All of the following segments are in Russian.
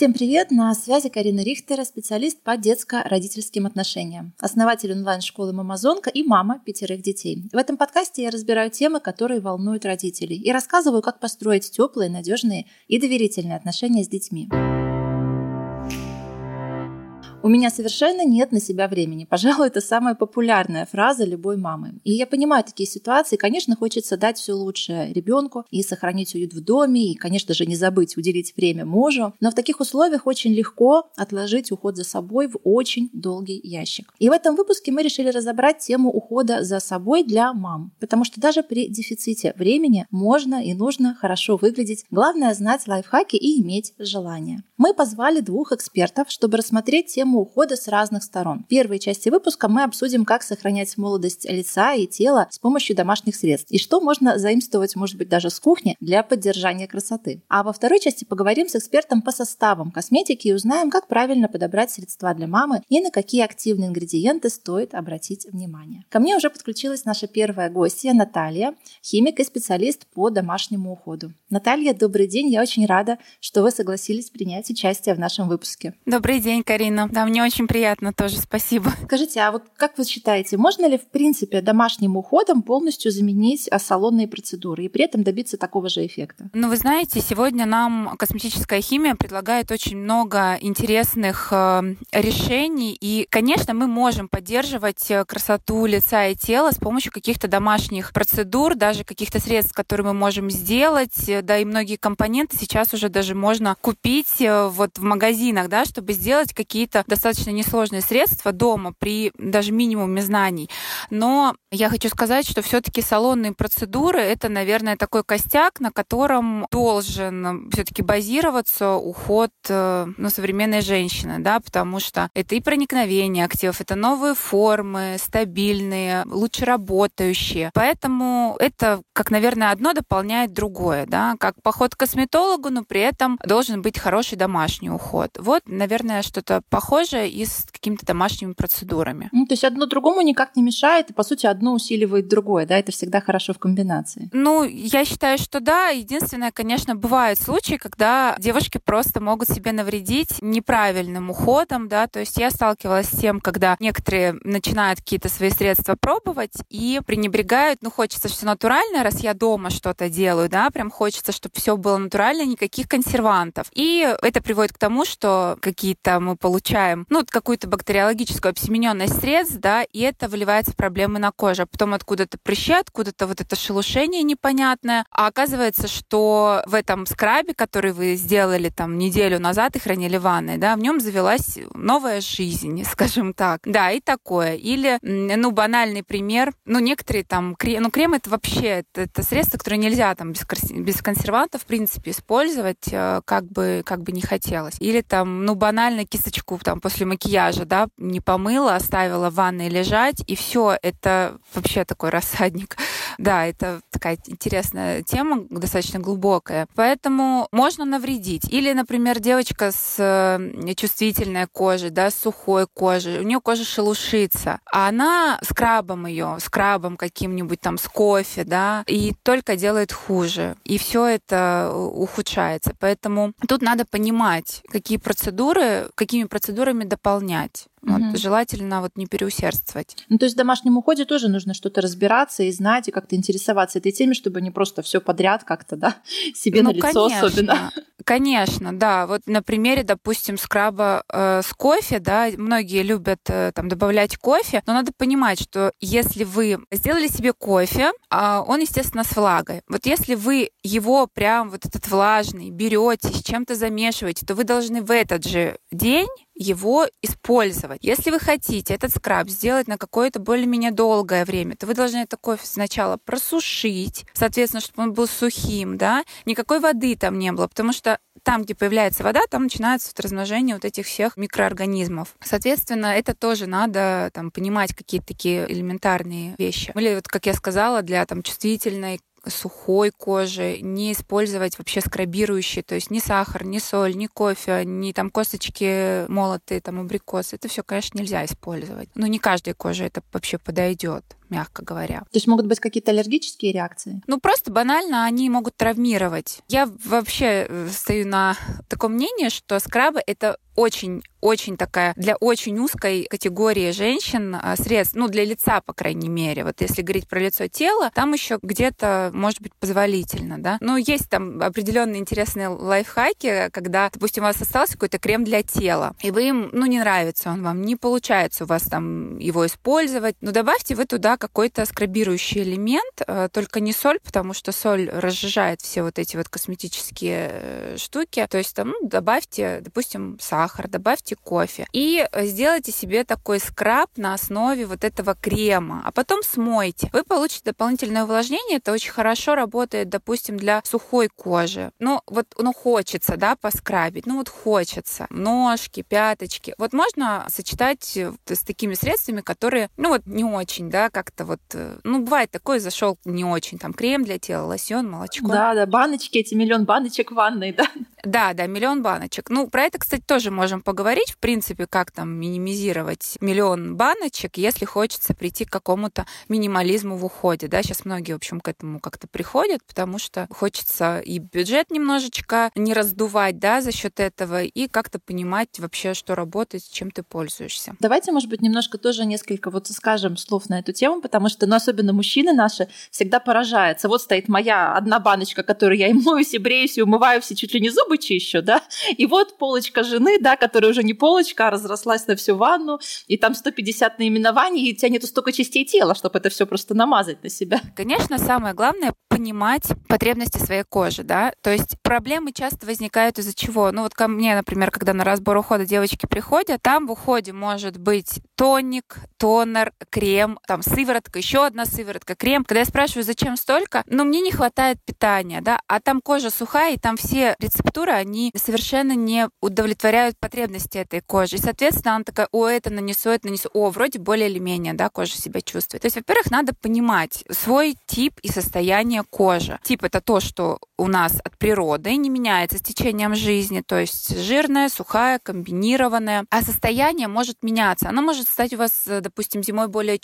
Всем привет! На связи Карина Рихтера, специалист по детско-родительским отношениям, основатель онлайн-школы «Мамазонка» и мама пятерых детей. В этом подкасте я разбираю темы, которые волнуют родителей, и рассказываю, как построить теплые, надежные и доверительные отношения с детьми. У меня совершенно нет на себя времени. Пожалуй, это самая популярная фраза любой мамы. И я понимаю такие ситуации. Конечно, хочется дать все лучшее ребенку и сохранить уют в доме, и, конечно же, не забыть уделить время мужу. Но в таких условиях очень легко отложить уход за собой в очень долгий ящик. И в этом выпуске мы решили разобрать тему ухода за собой для мам. Потому что даже при дефиците времени можно и нужно хорошо выглядеть. Главное знать лайфхаки и иметь желание. Мы позвали двух экспертов, чтобы рассмотреть тему тему ухода с разных сторон. В первой части выпуска мы обсудим, как сохранять молодость лица и тела с помощью домашних средств и что можно заимствовать, может быть, даже с кухни для поддержания красоты. А во второй части поговорим с экспертом по составам косметики и узнаем, как правильно подобрать средства для мамы и на какие активные ингредиенты стоит обратить внимание. Ко мне уже подключилась наша первая гостья Наталья, химик и специалист по домашнему уходу. Наталья, добрый день. Я очень рада, что вы согласились принять участие в нашем выпуске. Добрый день, Карина. Мне очень приятно тоже, спасибо. Скажите, а вот как вы считаете, можно ли в принципе домашним уходом полностью заменить а, салонные процедуры и при этом добиться такого же эффекта? Ну, вы знаете, сегодня нам косметическая химия предлагает очень много интересных э, решений, и, конечно, мы можем поддерживать э, красоту лица и тела с помощью каких-то домашних процедур, даже каких-то средств, которые мы можем сделать, э, да, и многие компоненты сейчас уже даже можно купить вот в магазинах, да, чтобы сделать какие-то достаточно несложные средства дома при даже минимуме знаний. Но я хочу сказать, что все-таки салонные процедуры это, наверное, такой костяк, на котором должен все-таки базироваться уход э, ну, современной женщины, да, потому что это и проникновение активов, это новые формы, стабильные, лучше работающие. Поэтому это, как, наверное, одно дополняет другое, да, как поход к косметологу, но при этом должен быть хороший домашний уход. Вот, наверное, что-то похожее похоже и с какими-то домашними процедурами. Ну, то есть одно другому никак не мешает, и, по сути, одно усиливает другое, да? Это всегда хорошо в комбинации. Ну, я считаю, что да. Единственное, конечно, бывают случаи, когда девушки просто могут себе навредить неправильным уходом, да, то есть я сталкивалась с тем, когда некоторые начинают какие-то свои средства пробовать и пренебрегают, ну, хочется все натуральное, раз я дома что-то делаю, да, прям хочется, чтобы все было натурально, никаких консервантов. И это приводит к тому, что какие-то мы получаем получаем, ну, какую-то бактериологическую обсемененность средств, да, и это выливается в проблемы на коже. Потом откуда-то прыщи, откуда-то вот это шелушение непонятное. А оказывается, что в этом скрабе, который вы сделали там неделю назад и хранили в ванной, да, в нем завелась новая жизнь, скажем так. Да, и такое. Или, ну, банальный пример, ну, некоторые там, крем, ну, крем это вообще, это, это средство, которое нельзя там без, без консервантов, в принципе, использовать, э, как бы, как бы не хотелось. Или там, ну, банально кисточку там после макияжа, да, не помыла, оставила в ванной лежать, и все, это вообще такой рассадник. Да, это такая интересная тема, достаточно глубокая. Поэтому можно навредить. Или, например, девочка с э, чувствительной кожей, да, с сухой кожей, у нее кожа шелушится, а она скрабом ее, скрабом каким-нибудь там с кофе, да, и только делает хуже. И все это ухудшается. Поэтому тут надо понимать, какие процедуры, какими процедурами дополнять. Вот, угу. Желательно вот не переусердствовать. Ну, то есть в домашнем уходе тоже нужно что-то разбираться и знать, и как-то интересоваться этой темой, чтобы не просто все подряд как-то, да, себе ну, на лицо конечно, особенно. Конечно, да. Вот на примере, допустим, скраба э, с кофе, да, многие любят э, там добавлять кофе, но надо понимать, что если вы сделали себе кофе, э, он, естественно, с влагой. Вот если вы его прям вот этот влажный берете, с чем-то замешиваете, то вы должны в этот же день его использовать. Если вы хотите этот скраб сделать на какое-то более-менее долгое время, то вы должны это кофе сначала просушить, соответственно, чтобы он был сухим, да, никакой воды там не было, потому что там, где появляется вода, там начинается вот размножение вот этих всех микроорганизмов. Соответственно, это тоже надо там понимать какие-то такие элементарные вещи. Или вот, как я сказала, для там чувствительной сухой кожи, не использовать вообще скрабирующие, то есть ни сахар, ни соль, ни кофе, ни там косточки молотые, там абрикосы. Это все, конечно, нельзя использовать. Но не каждой коже это вообще подойдет. Мягко говоря. То есть могут быть какие-то аллергические реакции? Ну, просто банально они могут травмировать. Я вообще э, стою на таком мнении, что скрабы — это очень очень такая для очень узкой категории женщин а, средств, ну, для лица, по крайней мере. Вот если говорить про лицо тело, там еще где-то может быть позволительно, да. Но есть там определенные интересные лайфхаки, когда, допустим, у вас остался какой-то крем для тела, и вы им, ну, не нравится он вам, не получается у вас там его использовать, ну, добавьте вы туда какой-то скрабирующий элемент, а, только не соль, потому что соль разжижает все вот эти вот косметические э, штуки. То есть там, ну, добавьте, допустим, сахар, добавьте кофе и э, сделайте себе такой скраб на основе вот этого крема, а потом смойте. Вы получите дополнительное увлажнение, это очень хорошо работает, допустим, для сухой кожи. Ну, вот, ну, хочется, да, поскрабить, ну, вот хочется. Ножки, пяточки. Вот можно сочетать э, с такими средствами, которые, ну, вот не очень, да, как-то вот, э, ну, бывает такое, зашел не очень, там, крем для тела, лосьон, молочко. Да, да, баночки, эти миллион баночек в ванной, да. Да, да, миллион баночек. Ну, про это, кстати, тоже можем поговорить, в принципе, как там минимизировать миллион баночек, если хочется прийти к какому-то минимализму в уходе, да, сейчас многие, в общем, к этому как-то приходят, потому что хочется и бюджет немножечко не раздувать, да, за счет этого, и как-то понимать вообще, что работает, чем ты пользуешься. Давайте, может быть, немножко тоже несколько вот скажем слов на эту тему, потому что, ну, особенно мужчины наши всегда поражаются. Вот стоит моя одна баночка, которую я и моюсь, и бреюсь, и умываю все чуть ли не зубы чищу, да, и вот полочка жены, да, которая уже не полочка, а разрослась на всю ванну, и там 150 наименований, и у тебя нету столько частей тела, чтобы это все просто намазать на себя. Конечно, самое главное понимать потребности своей кожи, да, то есть проблемы часто возникают из-за чего? Ну вот ко мне, например, когда на разбор ухода девочки приходят, там в уходе может быть тоник, тонер, крем, там сыворотка, еще одна сыворотка, крем. Когда я спрашиваю, зачем столько, ну мне не хватает питания, да, а там кожа сухая, и там все рецептуры, они совершенно не удовлетворяют потребности этой кожи. И, соответственно, она такая, о, это нанесу, это нанесу, о, вроде более или менее, да, кожа себя чувствует. То есть, во-первых, надо понимать свой тип и состояние кожи. Тип — это то, что у нас от природы не меняется с течением жизни, то есть жирная, сухая, комбинированная. А состояние может меняться. Оно может стать у вас, допустим, зимой более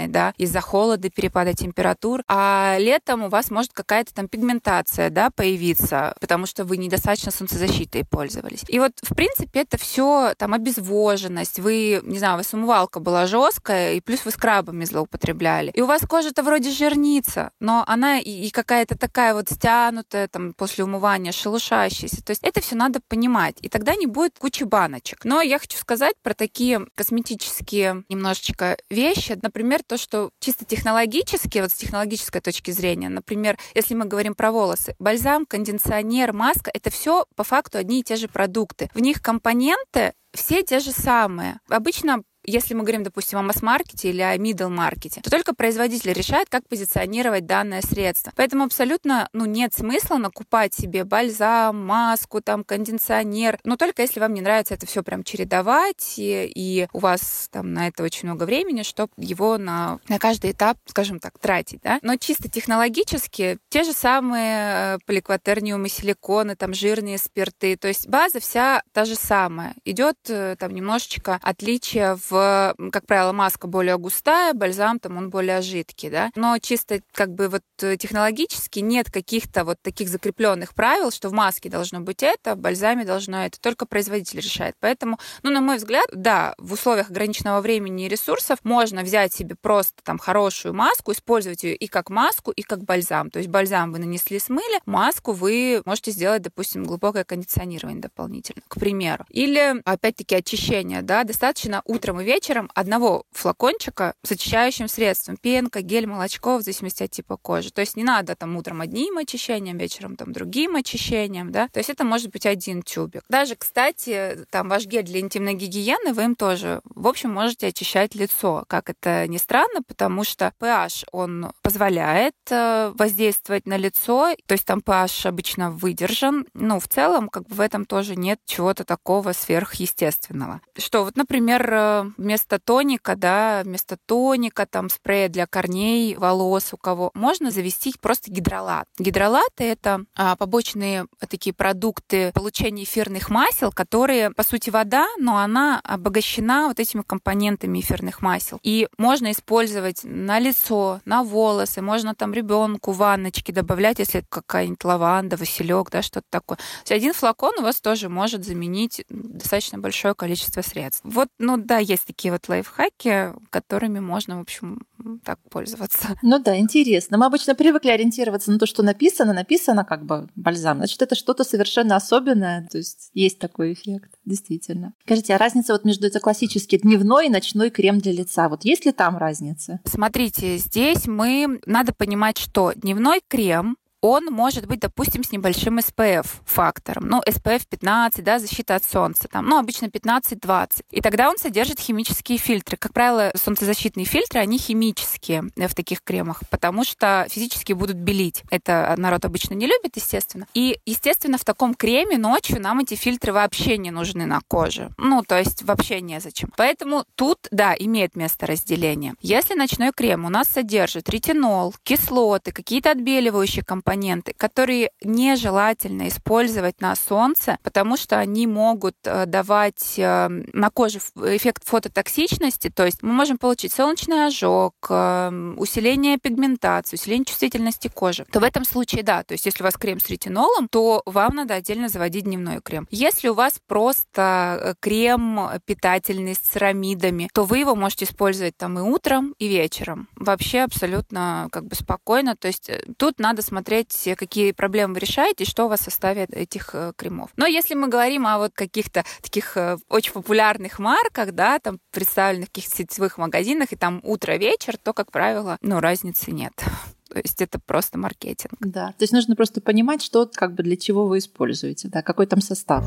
чувствительной, да, из-за холода, перепада температур, а летом у вас может какая-то там пигментация, да, появиться, потому что вы недостаточно солнцезащитой пользовались. И вот, в принципе, это все там обезвоженность, вы, не знаю, у вас умывалка была жесткая, и плюс вы скрабами злоупотребляли. И у вас кожа-то вроде жирница, но она и, и какая-то такая вот стянутая там после умывания, шелушащаяся. То есть это все надо понимать, и тогда не будет кучи баночек. Но я хочу сказать про такие косметические немножечко вещи. Например, то, что чисто технологически, вот с технологической точки зрения, например, если мы говорим про волосы, бальзам, кондиционер, маска — это все по факту одни и те же продукты. В них компоненты все те же самые. Обычно если мы говорим, допустим, о масс-маркете или о middle-маркете, то только производитель решает, как позиционировать данное средство. Поэтому абсолютно ну, нет смысла накупать себе бальзам, маску, там, кондиционер, но только если вам не нравится это все прям чередовать, и, и у вас там на это очень много времени, чтобы его на, на каждый этап, скажем так, тратить. Да? Но чисто технологически те же самые э, поликватерниумы, силиконы, там, жирные спирты, то есть база вся та же самая. Идет э, там немножечко отличие в как правило, маска более густая, бальзам там он более жидкий, да. Но чисто как бы вот э, технологически нет каких-то вот таких закрепленных правил, что в маске должно быть это, в бальзаме должно это. Только производитель решает. Поэтому, ну, на мой взгляд, да, в условиях ограниченного времени и ресурсов можно взять себе просто там хорошую маску, использовать ее и как маску, и как бальзам. То есть бальзам вы нанесли, смыли, маску вы можете сделать, допустим, глубокое кондиционирование дополнительно, к примеру. Или, опять-таки, очищение, да, достаточно утром вечером одного флакончика с очищающим средством. Пенка, гель, молочко, в зависимости от типа кожи. То есть не надо там утром одним очищением, вечером там другим очищением, да. То есть это может быть один тюбик. Даже, кстати, там ваш гель для интимной гигиены, вы им тоже, в общем, можете очищать лицо. Как это ни странно, потому что pH, он позволяет э, воздействовать на лицо, то есть там pH обычно выдержан. Ну, в целом, как бы в этом тоже нет чего-то такого сверхъестественного. Что вот, например, вместо тоника, да, вместо тоника, там, спрея для корней, волос у кого, можно завести просто гидролат. Гидролаты — это а, побочные такие продукты получения эфирных масел, которые, по сути, вода, но она обогащена вот этими компонентами эфирных масел. И можно использовать на лицо, на волосы, можно там ребенку ванночки добавлять, если какая-нибудь лаванда, василек, да, что-то такое. То есть один флакон у вас тоже может заменить достаточно большое количество средств. Вот, ну да, есть такие вот лайфхаки, которыми можно, в общем, так пользоваться. Ну да, интересно. Мы обычно привыкли ориентироваться на то, что написано. Написано как бы бальзам. Значит, это что-то совершенно особенное. То есть есть такой эффект, действительно. Скажите, а разница вот между это классический дневной и ночной крем для лица? Вот есть ли там разница? Смотрите, здесь мы надо понимать, что дневной крем он может быть, допустим, с небольшим SPF фактором. Ну, SPF 15, да, защита от солнца, там, ну, обычно 15-20. И тогда он содержит химические фильтры. Как правило, солнцезащитные фильтры, они химические в таких кремах, потому что физически будут белить. Это народ обычно не любит, естественно. И, естественно, в таком креме ночью нам эти фильтры вообще не нужны на коже. Ну, то есть вообще незачем. Поэтому тут, да, имеет место разделение. Если ночной крем у нас содержит ретинол, кислоты, какие-то отбеливающие компоненты, компоненты, которые нежелательно использовать на солнце, потому что они могут э, давать э, на коже эффект фототоксичности, то есть мы можем получить солнечный ожог, э, усиление пигментации, усиление чувствительности кожи. То в этом случае, да, то есть если у вас крем с ретинолом, то вам надо отдельно заводить дневной крем. Если у вас просто крем питательный с церамидами, то вы его можете использовать там и утром, и вечером. Вообще абсолютно как бы спокойно. То есть тут надо смотреть посмотреть, какие проблемы вы решаете что у вас в составе этих э, кремов. Но если мы говорим о вот каких-то таких э, очень популярных марках, да, там представленных в каких-то сетевых магазинах, и там утро-вечер, то, как правило, ну, разницы нет. То есть это просто маркетинг. Да, то есть нужно просто понимать, что как бы для чего вы используете, да, какой там состав.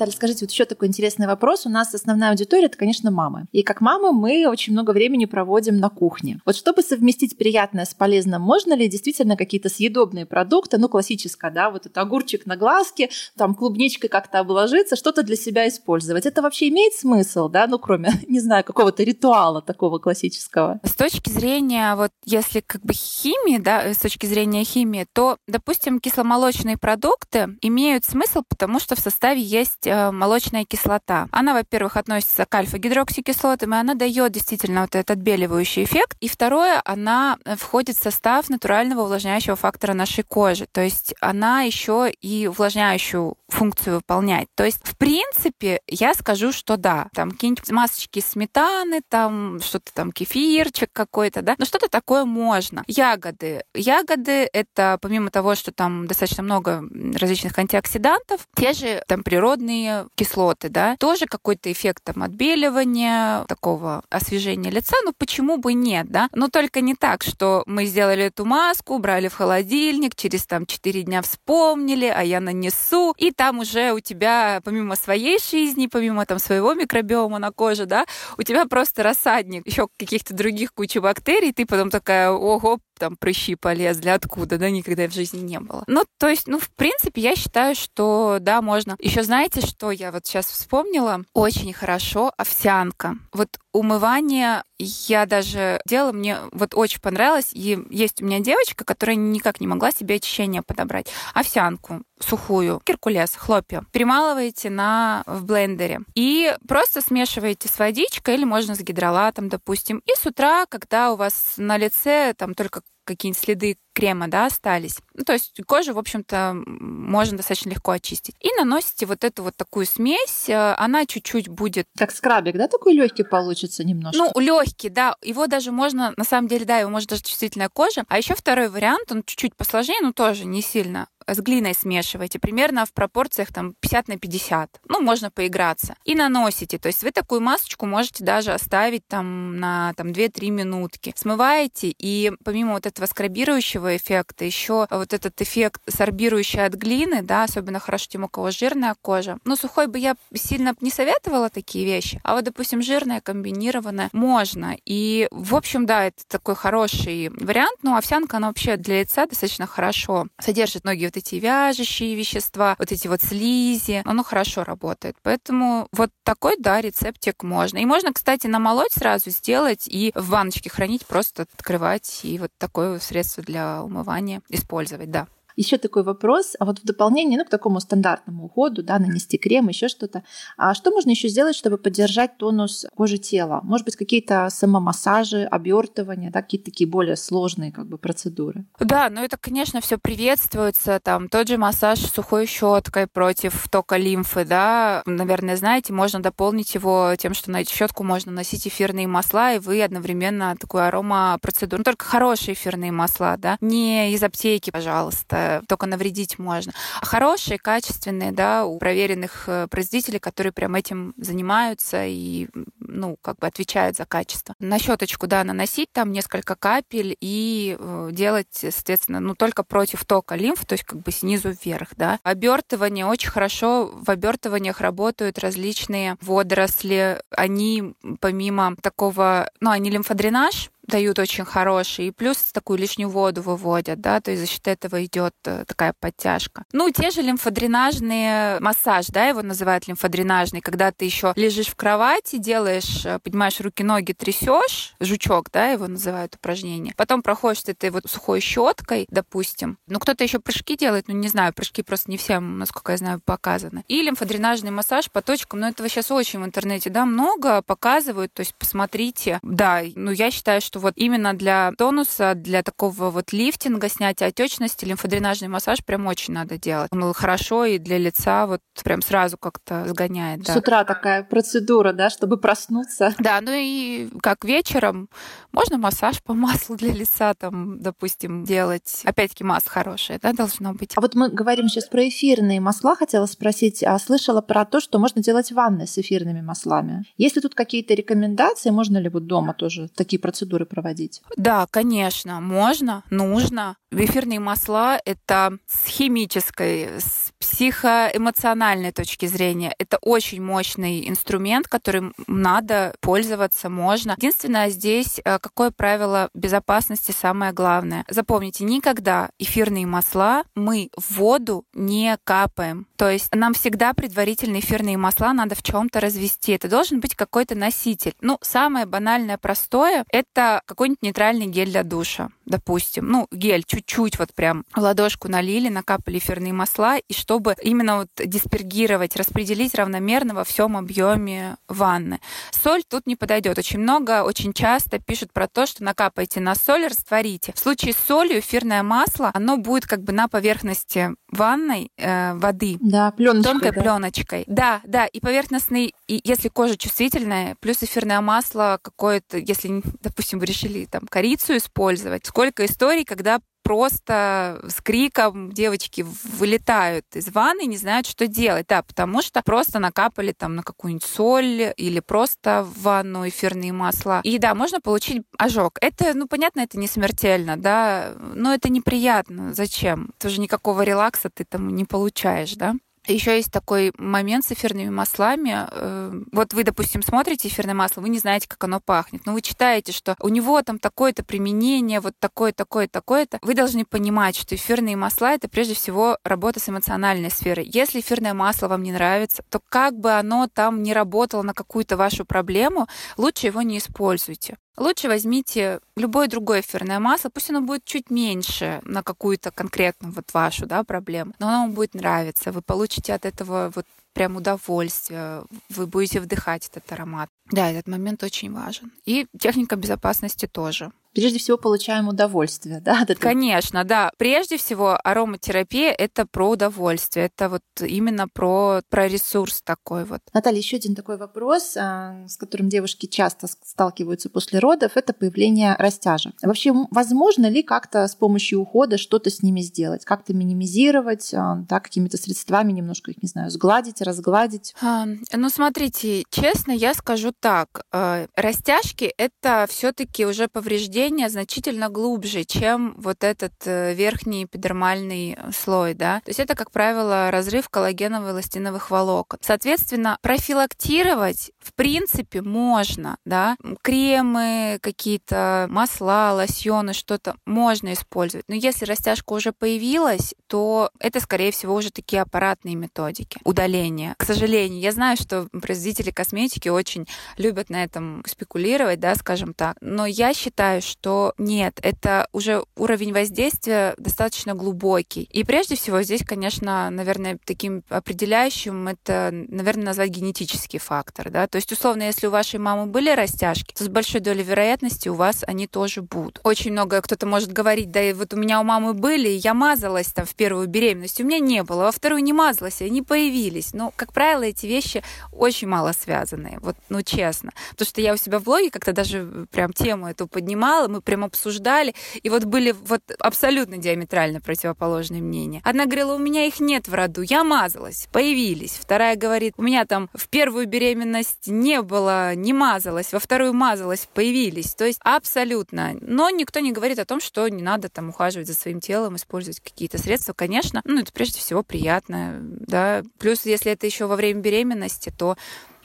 Наталья, скажите, вот еще такой интересный вопрос. У нас основная аудитория это, конечно, мамы. И как мамы мы очень много времени проводим на кухне. Вот чтобы совместить приятное с полезным, можно ли действительно какие-то съедобные продукты, ну, классическое, да, вот это огурчик на глазке, там клубничкой как-то обложиться, что-то для себя использовать. Это вообще имеет смысл, да, ну, кроме, не знаю, какого-то ритуала такого классического? С точки зрения, вот если как бы химии, да, с точки зрения химии, то, допустим, кисломолочные продукты имеют смысл, потому что в составе есть Э, молочная кислота. Она, во-первых, относится к альфа-гидроксикислотам, и она дает действительно вот этот отбеливающий эффект. И второе, она э, входит в состав натурального увлажняющего фактора нашей кожи. То есть она еще и увлажняющую функцию выполняет. То есть, в принципе, я скажу, что да, там какие-нибудь масочки сметаны, там что-то там кефирчик какой-то, да, но что-то такое можно. Ягоды. Ягоды — это помимо того, что там достаточно много различных антиоксидантов, те же там природные эфирные кислоты, да, тоже какой-то эффект там отбеливания, такого освежения лица, ну почему бы нет, да? Но только не так, что мы сделали эту маску, брали в холодильник, через там 4 дня вспомнили, а я нанесу, и там уже у тебя помимо своей жизни, помимо там своего микробиома на коже, да, у тебя просто рассадник еще каких-то других куча бактерий, ты потом такая, ого, там прыщи полезли, откуда, да, никогда в жизни не было. Ну, то есть, ну, в принципе, я считаю, что, да, можно. Еще знаете, что я вот сейчас вспомнила? Очень хорошо овсянка. Вот умывание я даже делала, мне вот очень понравилось. И есть у меня девочка, которая никак не могла себе очищение подобрать. Овсянку сухую, геркулес, хлопья. Перемалываете на, в блендере. И просто смешиваете с водичкой или можно с гидролатом, допустим. И с утра, когда у вас на лице там только какие-нибудь следы крема, да, остались. Ну, то есть кожу, в общем-то, можно достаточно легко очистить. И наносите вот эту вот такую смесь, э, она чуть-чуть будет... Как скрабик, да, такой легкий получится немножко? Ну, легкий, да. Его даже можно, на самом деле, да, его может даже чувствительная кожа. А еще второй вариант, он чуть-чуть посложнее, но тоже не сильно с глиной смешиваете, примерно в пропорциях там 50 на 50. Ну, можно поиграться. И наносите. То есть вы такую масочку можете даже оставить там на там, 2-3 минутки. Смываете, и помимо вот этого скрабирующего эффекта, еще вот этот эффект сорбирующий от глины, да, особенно хорошо тем, у кого жирная кожа. Ну, сухой бы я сильно не советовала такие вещи, а вот, допустим, жирная, комбинированная, можно. И, в общем, да, это такой хороший вариант, но овсянка, она вообще для лица достаточно хорошо содержит многие вот эти вяжущие вещества, вот эти вот слизи, оно хорошо работает. Поэтому вот такой, да, рецептик можно. И можно, кстати, намолоть сразу, сделать и в баночке хранить, просто открывать и вот такое средство для умывания использовать, да. Еще такой вопрос, а вот в дополнение ну, к такому стандартному уходу, да, нанести крем, еще что-то, а что можно еще сделать, чтобы поддержать тонус кожи тела? Может быть, какие-то самомассажи, обертывания, да, какие-то такие более сложные как бы процедуры? Да, ну это, конечно, все приветствуется. Там тот же массаж сухой щеткой против тока лимфы, да, наверное, знаете, можно дополнить его тем, что на эту щетку можно носить эфирные масла, и вы одновременно такую арома процедуру. Ну, только хорошие эфирные масла, да, не из аптеки, пожалуйста, только навредить можно. А хорошие, качественные, да, у проверенных э, производителей, которые прям этим занимаются и, ну, как бы отвечают за качество. На щеточку, да, наносить там несколько капель и э, делать, соответственно, ну, только против тока лимф, то есть как бы снизу вверх, да. Обертывание очень хорошо, в обертываниях работают различные водоросли, они помимо такого, ну, они лимфодренаж, дают очень хороший, и плюс такую лишнюю воду выводят, да, то есть за счет этого идет э, такая подтяжка. Ну, те же лимфодренажные массаж, да, его называют лимфодренажный, когда ты еще лежишь в кровати, делаешь, э, поднимаешь руки-ноги, трясешь, жучок, да, его называют упражнение. Потом проходишь этой вот сухой щеткой, допустим. Ну, кто-то еще прыжки делает, ну, не знаю, прыжки просто не всем, насколько я знаю, показаны. И лимфодренажный массаж по точкам, ну, этого сейчас очень в интернете, да, много показывают, то есть посмотрите. Да, ну, я считаю, что вот именно для тонуса, для такого вот лифтинга, снятия отечности, лимфодренажный массаж прям очень надо делать. Он хорошо и для лица вот прям сразу как-то сгоняет. Да. С утра такая процедура, да, чтобы проснуться. Да, ну и как вечером можно массаж по маслу для лица там, допустим, делать. Опять-таки масло хорошее, да, должно быть. А вот мы говорим сейчас про эфирные масла. Хотела спросить, а слышала про то, что можно делать ванны с эфирными маслами. Есть ли тут какие-то рекомендации? Можно ли вот дома тоже такие процедуры проводить? Да, конечно, можно, нужно. Эфирные масла — это с химической, с психоэмоциональной точки зрения. Это очень мощный инструмент, которым надо пользоваться, можно. Единственное, здесь э, какое правило безопасности самое главное. Запомните, никогда эфирные масла мы в воду не капаем. То есть нам всегда предварительно эфирные масла надо в чем-то развести. Это должен быть какой-то носитель. Ну, самое банальное, простое — это какой-нибудь нейтральный гель для душа, допустим. Ну, гель чуть-чуть вот прям в ладошку налили, накапали эфирные масла, и чтобы именно вот диспергировать, распределить равномерно во всем объеме ванны. Соль тут не подойдет. Очень много, очень часто пишут про то, что накапайте на соль, растворите. В случае с солью эфирное масло, оно будет как бы на поверхности ванной э, воды. Да, пленочкой. Тонкой да. пленочкой. Да, да. И поверхностный, и если кожа чувствительная, плюс эфирное масло какое-то, если, допустим, вы решили там корицу использовать, сколько историй, когда просто с криком девочки вылетают из ванны, не знают, что делать. Да, потому что просто накапали там на какую-нибудь соль или просто в ванну эфирные масла. И да, можно получить ожог. Это, ну, понятно, это не смертельно, да, но это неприятно. Зачем? Тоже никакого релакса ты там не получаешь, да? Еще есть такой момент с эфирными маслами. Э, вот вы, допустим, смотрите эфирное масло, вы не знаете, как оно пахнет, но вы читаете, что у него там такое-то применение, вот такое, такое, такое-то. Вы должны понимать, что эфирные масла — это прежде всего работа с эмоциональной сферой. Если эфирное масло вам не нравится, то как бы оно там не работало на какую-то вашу проблему, лучше его не используйте. Лучше возьмите любое другое эфирное масло, пусть оно будет чуть меньше на какую-то конкретную вот вашу да, проблему, но оно вам будет нравиться. Вы получите от этого вот прям удовольствие, вы будете вдыхать этот аромат. Да, этот момент очень важен. И техника безопасности тоже прежде всего получаем удовольствие, да? От этого? Конечно, да. Прежде всего ароматерапия — это про удовольствие, это вот именно про, про ресурс такой вот. Наталья, еще один такой вопрос, а, с которым девушки часто сталкиваются после родов, это появление растяжек. Вообще, возможно ли как-то с помощью ухода что-то с ними сделать, как-то минимизировать, а, да, какими-то средствами немножко их, не знаю, сгладить, разгладить? А, ну, смотрите, честно, я скажу так. Растяжки — это все таки уже повреждение повреждения значительно глубже, чем вот этот э, верхний эпидермальный слой, да. То есть это, как правило, разрыв коллагеново-эластиновых волокон. Соответственно, профилактировать в принципе можно, да. Кремы, какие-то масла, лосьоны, что-то можно использовать. Но если растяжка уже появилась, то это, скорее всего, уже такие аппаратные методики удаления. К сожалению, я знаю, что производители косметики очень любят на этом спекулировать, да, скажем так. Но я считаю, что нет, это уже уровень воздействия достаточно глубокий. И прежде всего здесь, конечно, наверное, таким определяющим это, наверное, назвать генетический фактор, да. То есть, условно, если у вашей мамы были растяжки, то с большой долей вероятности у вас они тоже будут. Очень много кто-то может говорить, да, и вот у меня у мамы были, я мазалась там в первую беременность, у меня не было, во вторую не мазалась, они появились. Но, как правило, эти вещи очень мало связаны, вот, ну, честно. Потому что я у себя в блоге как-то даже прям тему эту поднимала, мы прям обсуждали, и вот были вот абсолютно диаметрально противоположные мнения. Одна говорила, у меня их нет в роду, я мазалась, появились. Вторая говорит, у меня там в первую беременность не было, не мазалась, во вторую мазалась, появились. То есть абсолютно. Но никто не говорит о том, что не надо там ухаживать за своим телом, использовать какие-то средства. Конечно, ну это прежде всего приятно, да. Плюс, если это еще во время беременности, то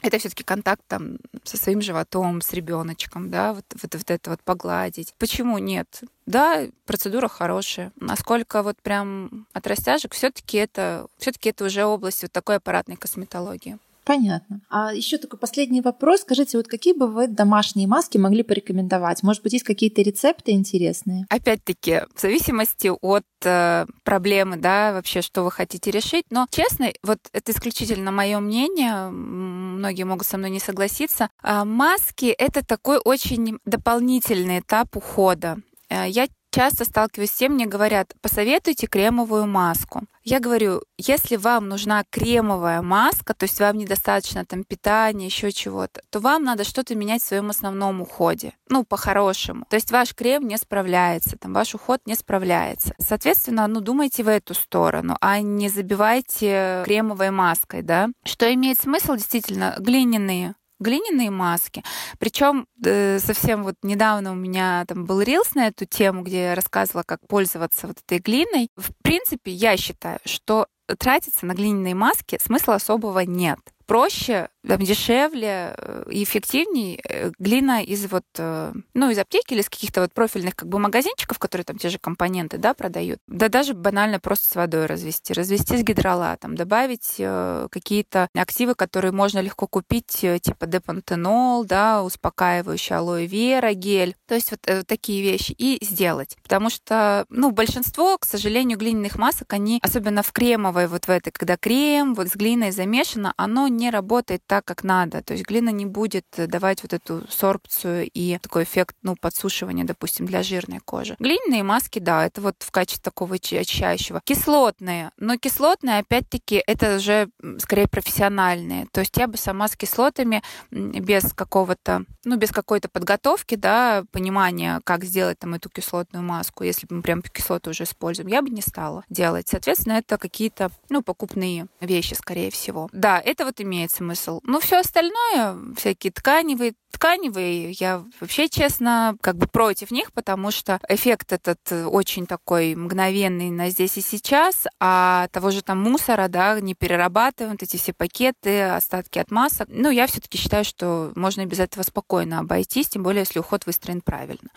это все-таки контакт там со своим животом, с ребеночком, да, вот, вот, вот это вот погладить. Почему нет? Да, процедура хорошая. Насколько вот прям от растяжек, все-таки это, все-таки это уже область вот такой аппаратной косметологии. Понятно. А еще такой последний вопрос. Скажите, вот какие бы вы домашние маски могли порекомендовать? Может быть, есть какие-то рецепты интересные? Опять-таки, в зависимости от э, проблемы, да, вообще, что вы хотите решить. Но, честно, вот это исключительно мое мнение, многие могут со мной не согласиться. А маски — это такой очень дополнительный этап ухода. Э, я часто сталкиваюсь с тем, мне говорят, посоветуйте кремовую маску. Я говорю, если вам нужна кремовая маска, то есть вам недостаточно там питания, еще чего-то, то вам надо что-то менять в своем основном уходе. Ну, по-хорошему. То есть ваш крем не справляется, там ваш уход не справляется. Соответственно, ну, думайте в эту сторону, а не забивайте кремовой маской, да. Что имеет смысл действительно? Глиняные глиняные маски. Причем э, совсем вот недавно у меня там был рилс на эту тему, где я рассказывала, как пользоваться вот этой глиной. В принципе, я считаю, что тратиться на глиняные маски смысла особого нет проще, там, дешевле э, и эффективнее э, глина из вот, э, ну, из аптеки или из каких-то вот профильных как бы магазинчиков, которые там те же компоненты, да, продают. Да даже банально просто с водой развести. Развести с гидролатом, добавить какие-то активы, которые можно легко купить, типа депантенол, да, успокаивающий алоэ вера, гель. То есть вот такие вещи и сделать. Потому что, ну, большинство, к сожалению, глиняных масок, они, особенно в кремовой вот в этой, когда крем вот с глиной замешано, оно не работает так, как надо. То есть глина не будет давать вот эту сорбцию и такой эффект, ну, подсушивания, допустим, для жирной кожи. Глиняные маски, да, это вот в качестве такого очищающего. Кислотные, но кислотные, опять-таки, это уже скорее профессиональные. То есть я бы сама с кислотами без какого-то, ну, без какой-то подготовки, да, понимания, как сделать там эту кислотную маску, если мы прям кислоты уже используем, я бы не стала делать. Соответственно, это какие-то, ну, покупные вещи, скорее всего. Да, это вот имеет смысл. Но все остальное, всякие тканевые, тканевые, я вообще, честно, как бы против них, потому что эффект этот очень такой мгновенный на здесь и сейчас, а того же там мусора, да, не перерабатывают эти все пакеты, остатки от масок. Ну, я все-таки считаю, что можно без этого спокойно обойтись, тем более, если уход выстроен правильно.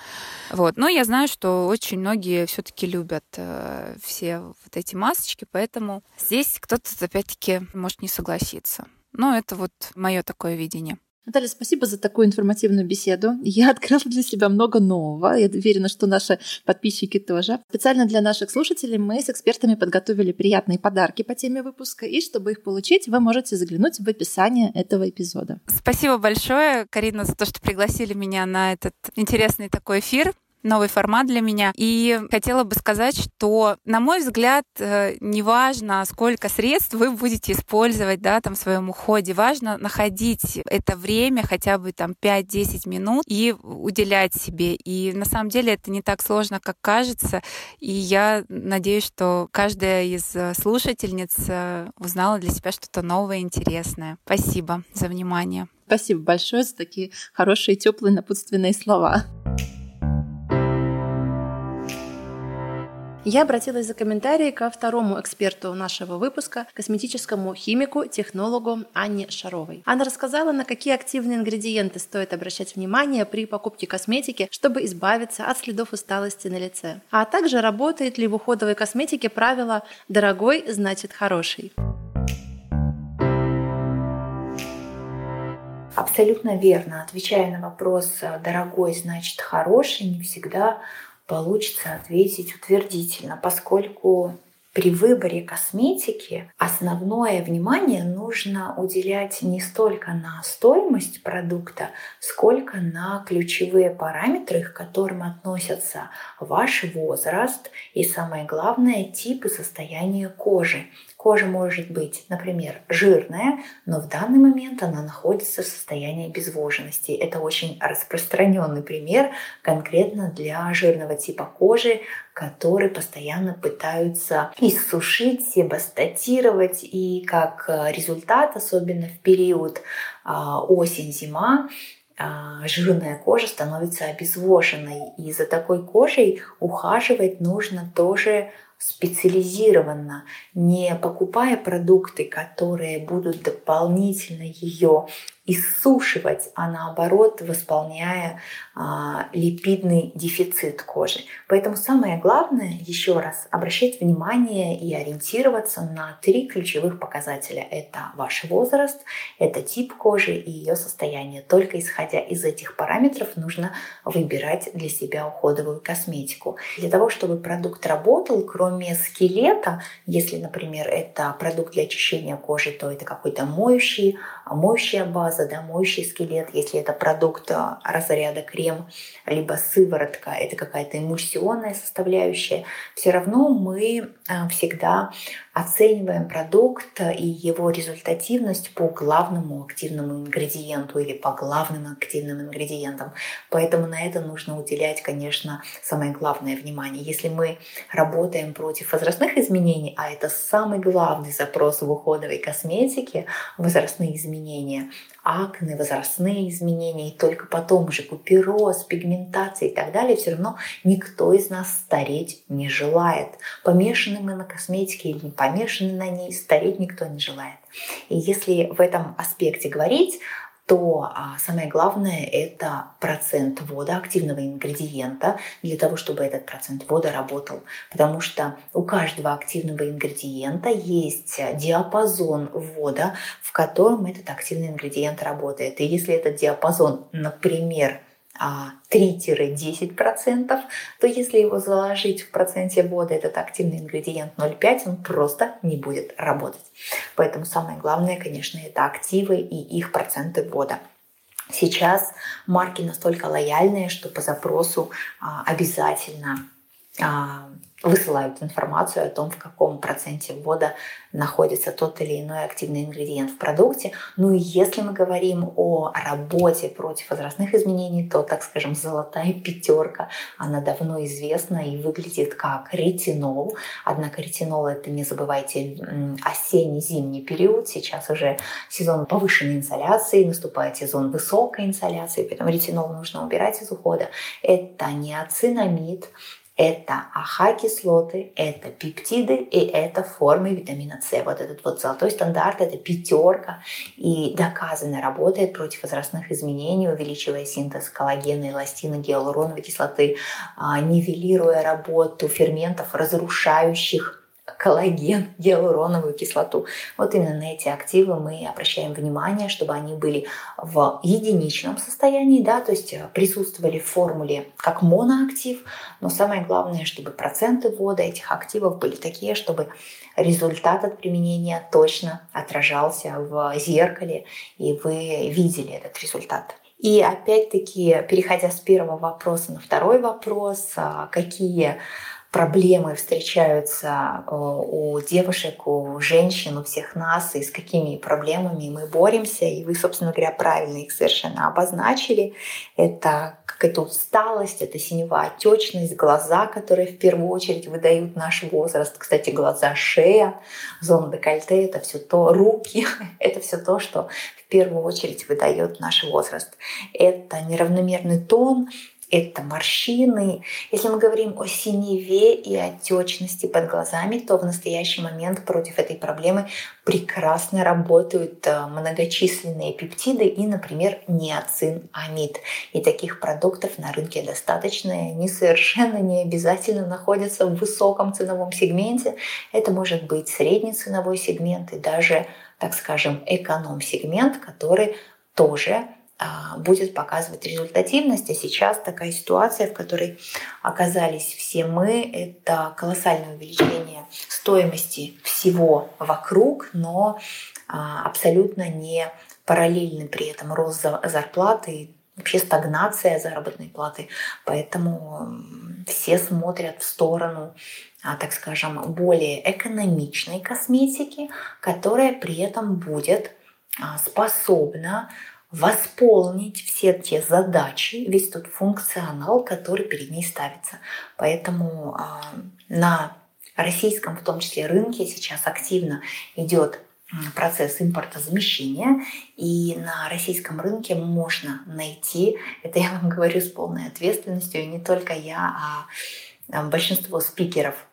Вот. Но я знаю, что очень многие все-таки любят э, все вот эти масочки, поэтому здесь кто-то опять-таки может не согласиться. Но это вот мое такое видение. Наталья, спасибо за такую информативную беседу. Я открыла для себя много нового. Я уверена, что наши подписчики тоже. Специально для наших слушателей мы с экспертами подготовили приятные подарки по теме выпуска. И чтобы их получить, вы можете заглянуть в описание этого эпизода. Спасибо большое, Карина, за то, что пригласили меня на этот интересный такой эфир новый формат для меня. И хотела бы сказать, что, на мой взгляд, э, неважно, сколько средств вы будете использовать да, там, в своем уходе, важно находить это время, хотя бы там 5-10 минут, и уделять себе. И на самом деле это не так сложно, как кажется. И я надеюсь, что каждая из э, слушательниц э, узнала для себя что-то новое интересное. Спасибо за внимание. Спасибо большое за такие хорошие, теплые напутственные слова. Я обратилась за комментарией ко второму эксперту нашего выпуска, косметическому химику, технологу Анне Шаровой. Она рассказала, на какие активные ингредиенты стоит обращать внимание при покупке косметики, чтобы избавиться от следов усталости на лице. А также работает ли в уходовой косметике правило «дорогой значит хороший». Абсолютно верно. Отвечая на вопрос «дорогой значит хороший», не всегда получится ответить утвердительно, поскольку при выборе косметики основное внимание нужно уделять не столько на стоимость продукта, сколько на ключевые параметры, к которым относятся ваш возраст и, самое главное, тип и состояние кожи. Кожа может быть, например, жирная, но в данный момент она находится в состоянии обезвоженности. Это очень распространенный пример конкретно для жирного типа кожи, который постоянно пытаются иссушить, себастатировать. И как результат, особенно в период а, осень-зима, а, жирная кожа становится обезвоженной. И за такой кожей ухаживать нужно тоже специализированно, не покупая продукты, которые будут дополнительно ее иссушивать, а наоборот восполняя липидный дефицит кожи. Поэтому самое главное еще раз обращать внимание и ориентироваться на три ключевых показателя. Это ваш возраст, это тип кожи и ее состояние. Только исходя из этих параметров нужно выбирать для себя уходовую косметику. Для того, чтобы продукт работал, кроме скелета, если, например, это продукт для очищения кожи, то это какой-то моющий, моющая база, да, моющий скелет, если это продукт а, разряда крем, либо сыворотка, это какая-то эмульсионная составляющая, все равно мы а, всегда оцениваем продукт и его результативность по главному активному ингредиенту или по главным активным ингредиентам. Поэтому на это нужно уделять, конечно, самое главное внимание. Если мы работаем против возрастных изменений, а это самый главный запрос в уходовой косметике, возрастные изменения, акне, возрастные изменения, и только потом уже купероз, пигментация и так далее, все равно никто из нас стареть не желает. Помешаны мы на косметике или не помешаны на ней, стареть никто не желает. И если в этом аспекте говорить, то а, самое главное – это процент вода, активного ингредиента, для того, чтобы этот процент вода работал. Потому что у каждого активного ингредиента есть диапазон вода, в котором этот активный ингредиент работает. И если этот диапазон, например, 3-10%, а, то если его заложить в проценте воды, этот активный ингредиент 0,5, он просто не будет работать. Поэтому самое главное, конечно, это активы и их проценты вода. Сейчас марки настолько лояльные, что по запросу а, обязательно а, высылают информацию о том, в каком проценте вода находится тот или иной активный ингредиент в продукте. Ну и если мы говорим о работе против возрастных изменений, то, так скажем, золотая пятерка, она давно известна и выглядит как ретинол. Однако ретинол это, не забывайте, осенне-зимний период. Сейчас уже сезон повышенной инсоляции, наступает сезон высокой инсоляции, поэтому ретинол нужно убирать из ухода. Это неоцинамид, это АХ-кислоты, это пептиды и это формы витамина С. Вот этот вот золотой стандарт, это пятерка и доказанно работает против возрастных изменений, увеличивая синтез коллагена, эластина, гиалуроновой кислоты, а, нивелируя работу ферментов, разрушающих коллаген, гиалуроновую кислоту. Вот именно на эти активы мы обращаем внимание, чтобы они были в единичном состоянии, да, то есть присутствовали в формуле как моноактив, но самое главное, чтобы проценты ввода этих активов были такие, чтобы результат от применения точно отражался в зеркале, и вы видели этот результат. И опять-таки, переходя с первого вопроса на второй вопрос, а, какие проблемы встречаются э, у девушек, у женщин, у всех нас, и с какими проблемами мы боремся. И вы, собственно говоря, правильно их совершенно обозначили. Это какая-то усталость, это синевая отечность, глаза, которые в первую очередь выдают наш возраст. Кстати, глаза, шея, зона декольте — это все то, руки — это все то, что в первую очередь выдает наш возраст. Это неравномерный тон, это морщины. Если мы говорим о синеве и отечности под глазами, то в настоящий момент против этой проблемы прекрасно работают э, многочисленные пептиды и, например, неоцинамид. И таких продуктов на рынке достаточно, и они совершенно не обязательно находятся в высоком ценовом сегменте. Это может быть средний ценовой сегмент и даже, так скажем, эконом-сегмент, который тоже будет показывать результативность. А сейчас такая ситуация, в которой оказались все мы, это колоссальное увеличение стоимости всего вокруг, но а, абсолютно не параллельный при этом рост зарплаты вообще стагнация заработной платы. Поэтому все смотрят в сторону, а, так скажем, более экономичной косметики, которая при этом будет способна восполнить все те задачи, весь тот функционал, который перед ней ставится. Поэтому э, на российском, в том числе рынке, сейчас активно идет процесс импортозамещения, и на российском рынке можно найти, это я вам говорю с полной ответственностью, и не только я, а большинство спикеров а,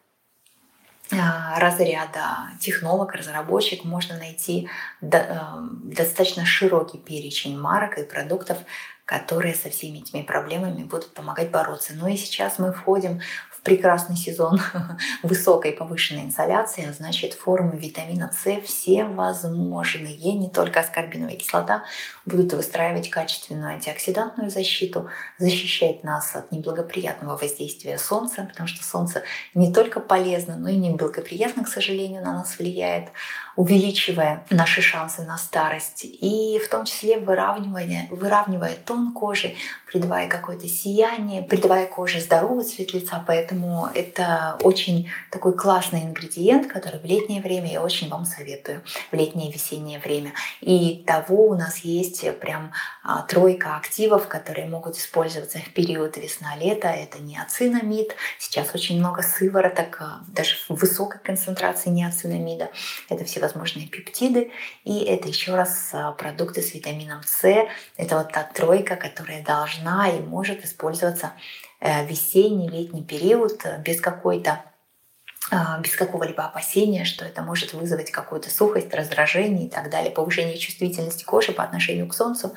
разряда технолог, разработчик можно найти э, достаточно широкий перечень марок и продуктов, которые со всеми этими проблемами будут помогать бороться. Ну и сейчас мы входим прекрасный сезон высокой повышенной инсоляции, а значит формы витамина С все возможные, не только аскорбиновая кислота, будут выстраивать качественную антиоксидантную защиту, защищать нас от неблагоприятного воздействия солнца, потому что солнце не только полезно, но и неблагоприятно, к сожалению, на нас влияет увеличивая наши шансы на старость и в том числе выравнивая, выравнивая тон кожи, придавая какое-то сияние, придавая коже здоровый цвет лица. Поэтому это очень такой классный ингредиент, который в летнее время я очень вам советую, в летнее весеннее время. И того у нас есть прям а, тройка активов, которые могут использоваться в период весна-лето. Это неоцинамид. Сейчас очень много сывороток, а, даже в высокой концентрации неоцинамида. Это все всевозможные пептиды. И это еще раз а, продукты с витамином С. Это вот та тройка, которая должна и может использоваться э, весенний, летний период э, без какой-то а, без какого-либо опасения, что это может вызвать какую-то сухость, раздражение и так далее, повышение чувствительности кожи по отношению к солнцу.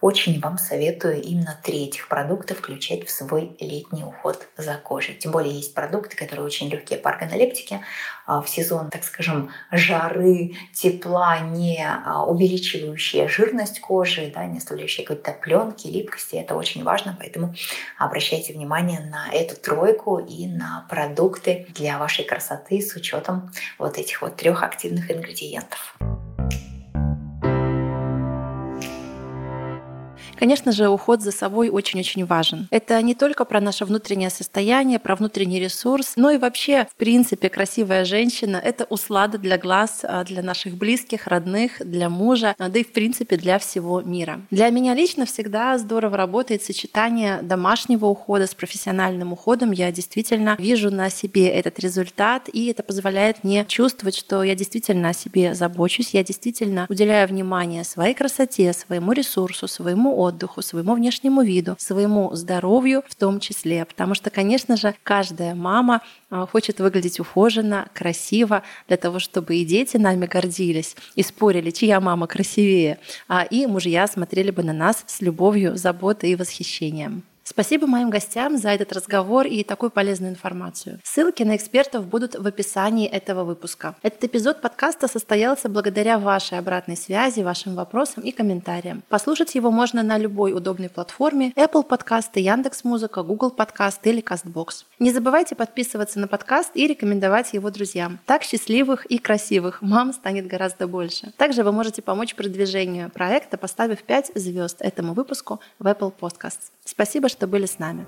Очень вам советую именно три этих продукта включать в свой летний уход за кожей. Тем более есть продукты, которые очень легкие по органолептике. А, в сезон, так скажем, жары, тепла, не а, увеличивающие жирность кожи, да, не оставляющие какой-то пленки, липкости. Это очень важно, поэтому обращайте внимание на эту тройку и на продукты для вашей красоты с учетом вот этих вот трех активных ингредиентов. Конечно же, уход за собой очень-очень важен. Это не только про наше внутреннее состояние, про внутренний ресурс, но и вообще, в принципе, красивая женщина — это услада для глаз, а, для наших близких, родных, для мужа, а, да и, в принципе, для всего мира. Для меня лично всегда здорово работает сочетание домашнего ухода с профессиональным уходом. Я действительно вижу на себе этот результат, и это позволяет мне чувствовать, что я действительно о себе забочусь, я действительно уделяю внимание своей красоте, своему ресурсу, своему отдыху, отдыху, своему внешнему виду, своему здоровью в том числе. Потому что, конечно же, каждая мама а, хочет выглядеть ухоженно, красиво, для того, чтобы и дети нами гордились и спорили, чья мама красивее, а и мужья смотрели бы на нас с любовью, заботой и восхищением. Спасибо моим гостям за этот разговор и такую полезную информацию. Ссылки на экспертов будут в описании этого выпуска. Этот эпизод подкаста состоялся благодаря вашей обратной связи, вашим вопросам и комментариям. Послушать его можно на любой удобной платформе Apple подкасты, Яндекс Музыка, Google подкаст или Castbox. Не забывайте подписываться на подкаст и рекомендовать его друзьям. Так счастливых и красивых мам станет гораздо больше. Также вы можете помочь продвижению проекта, поставив 5 звезд этому выпуску в Apple Podcasts. Спасибо, что были с нами.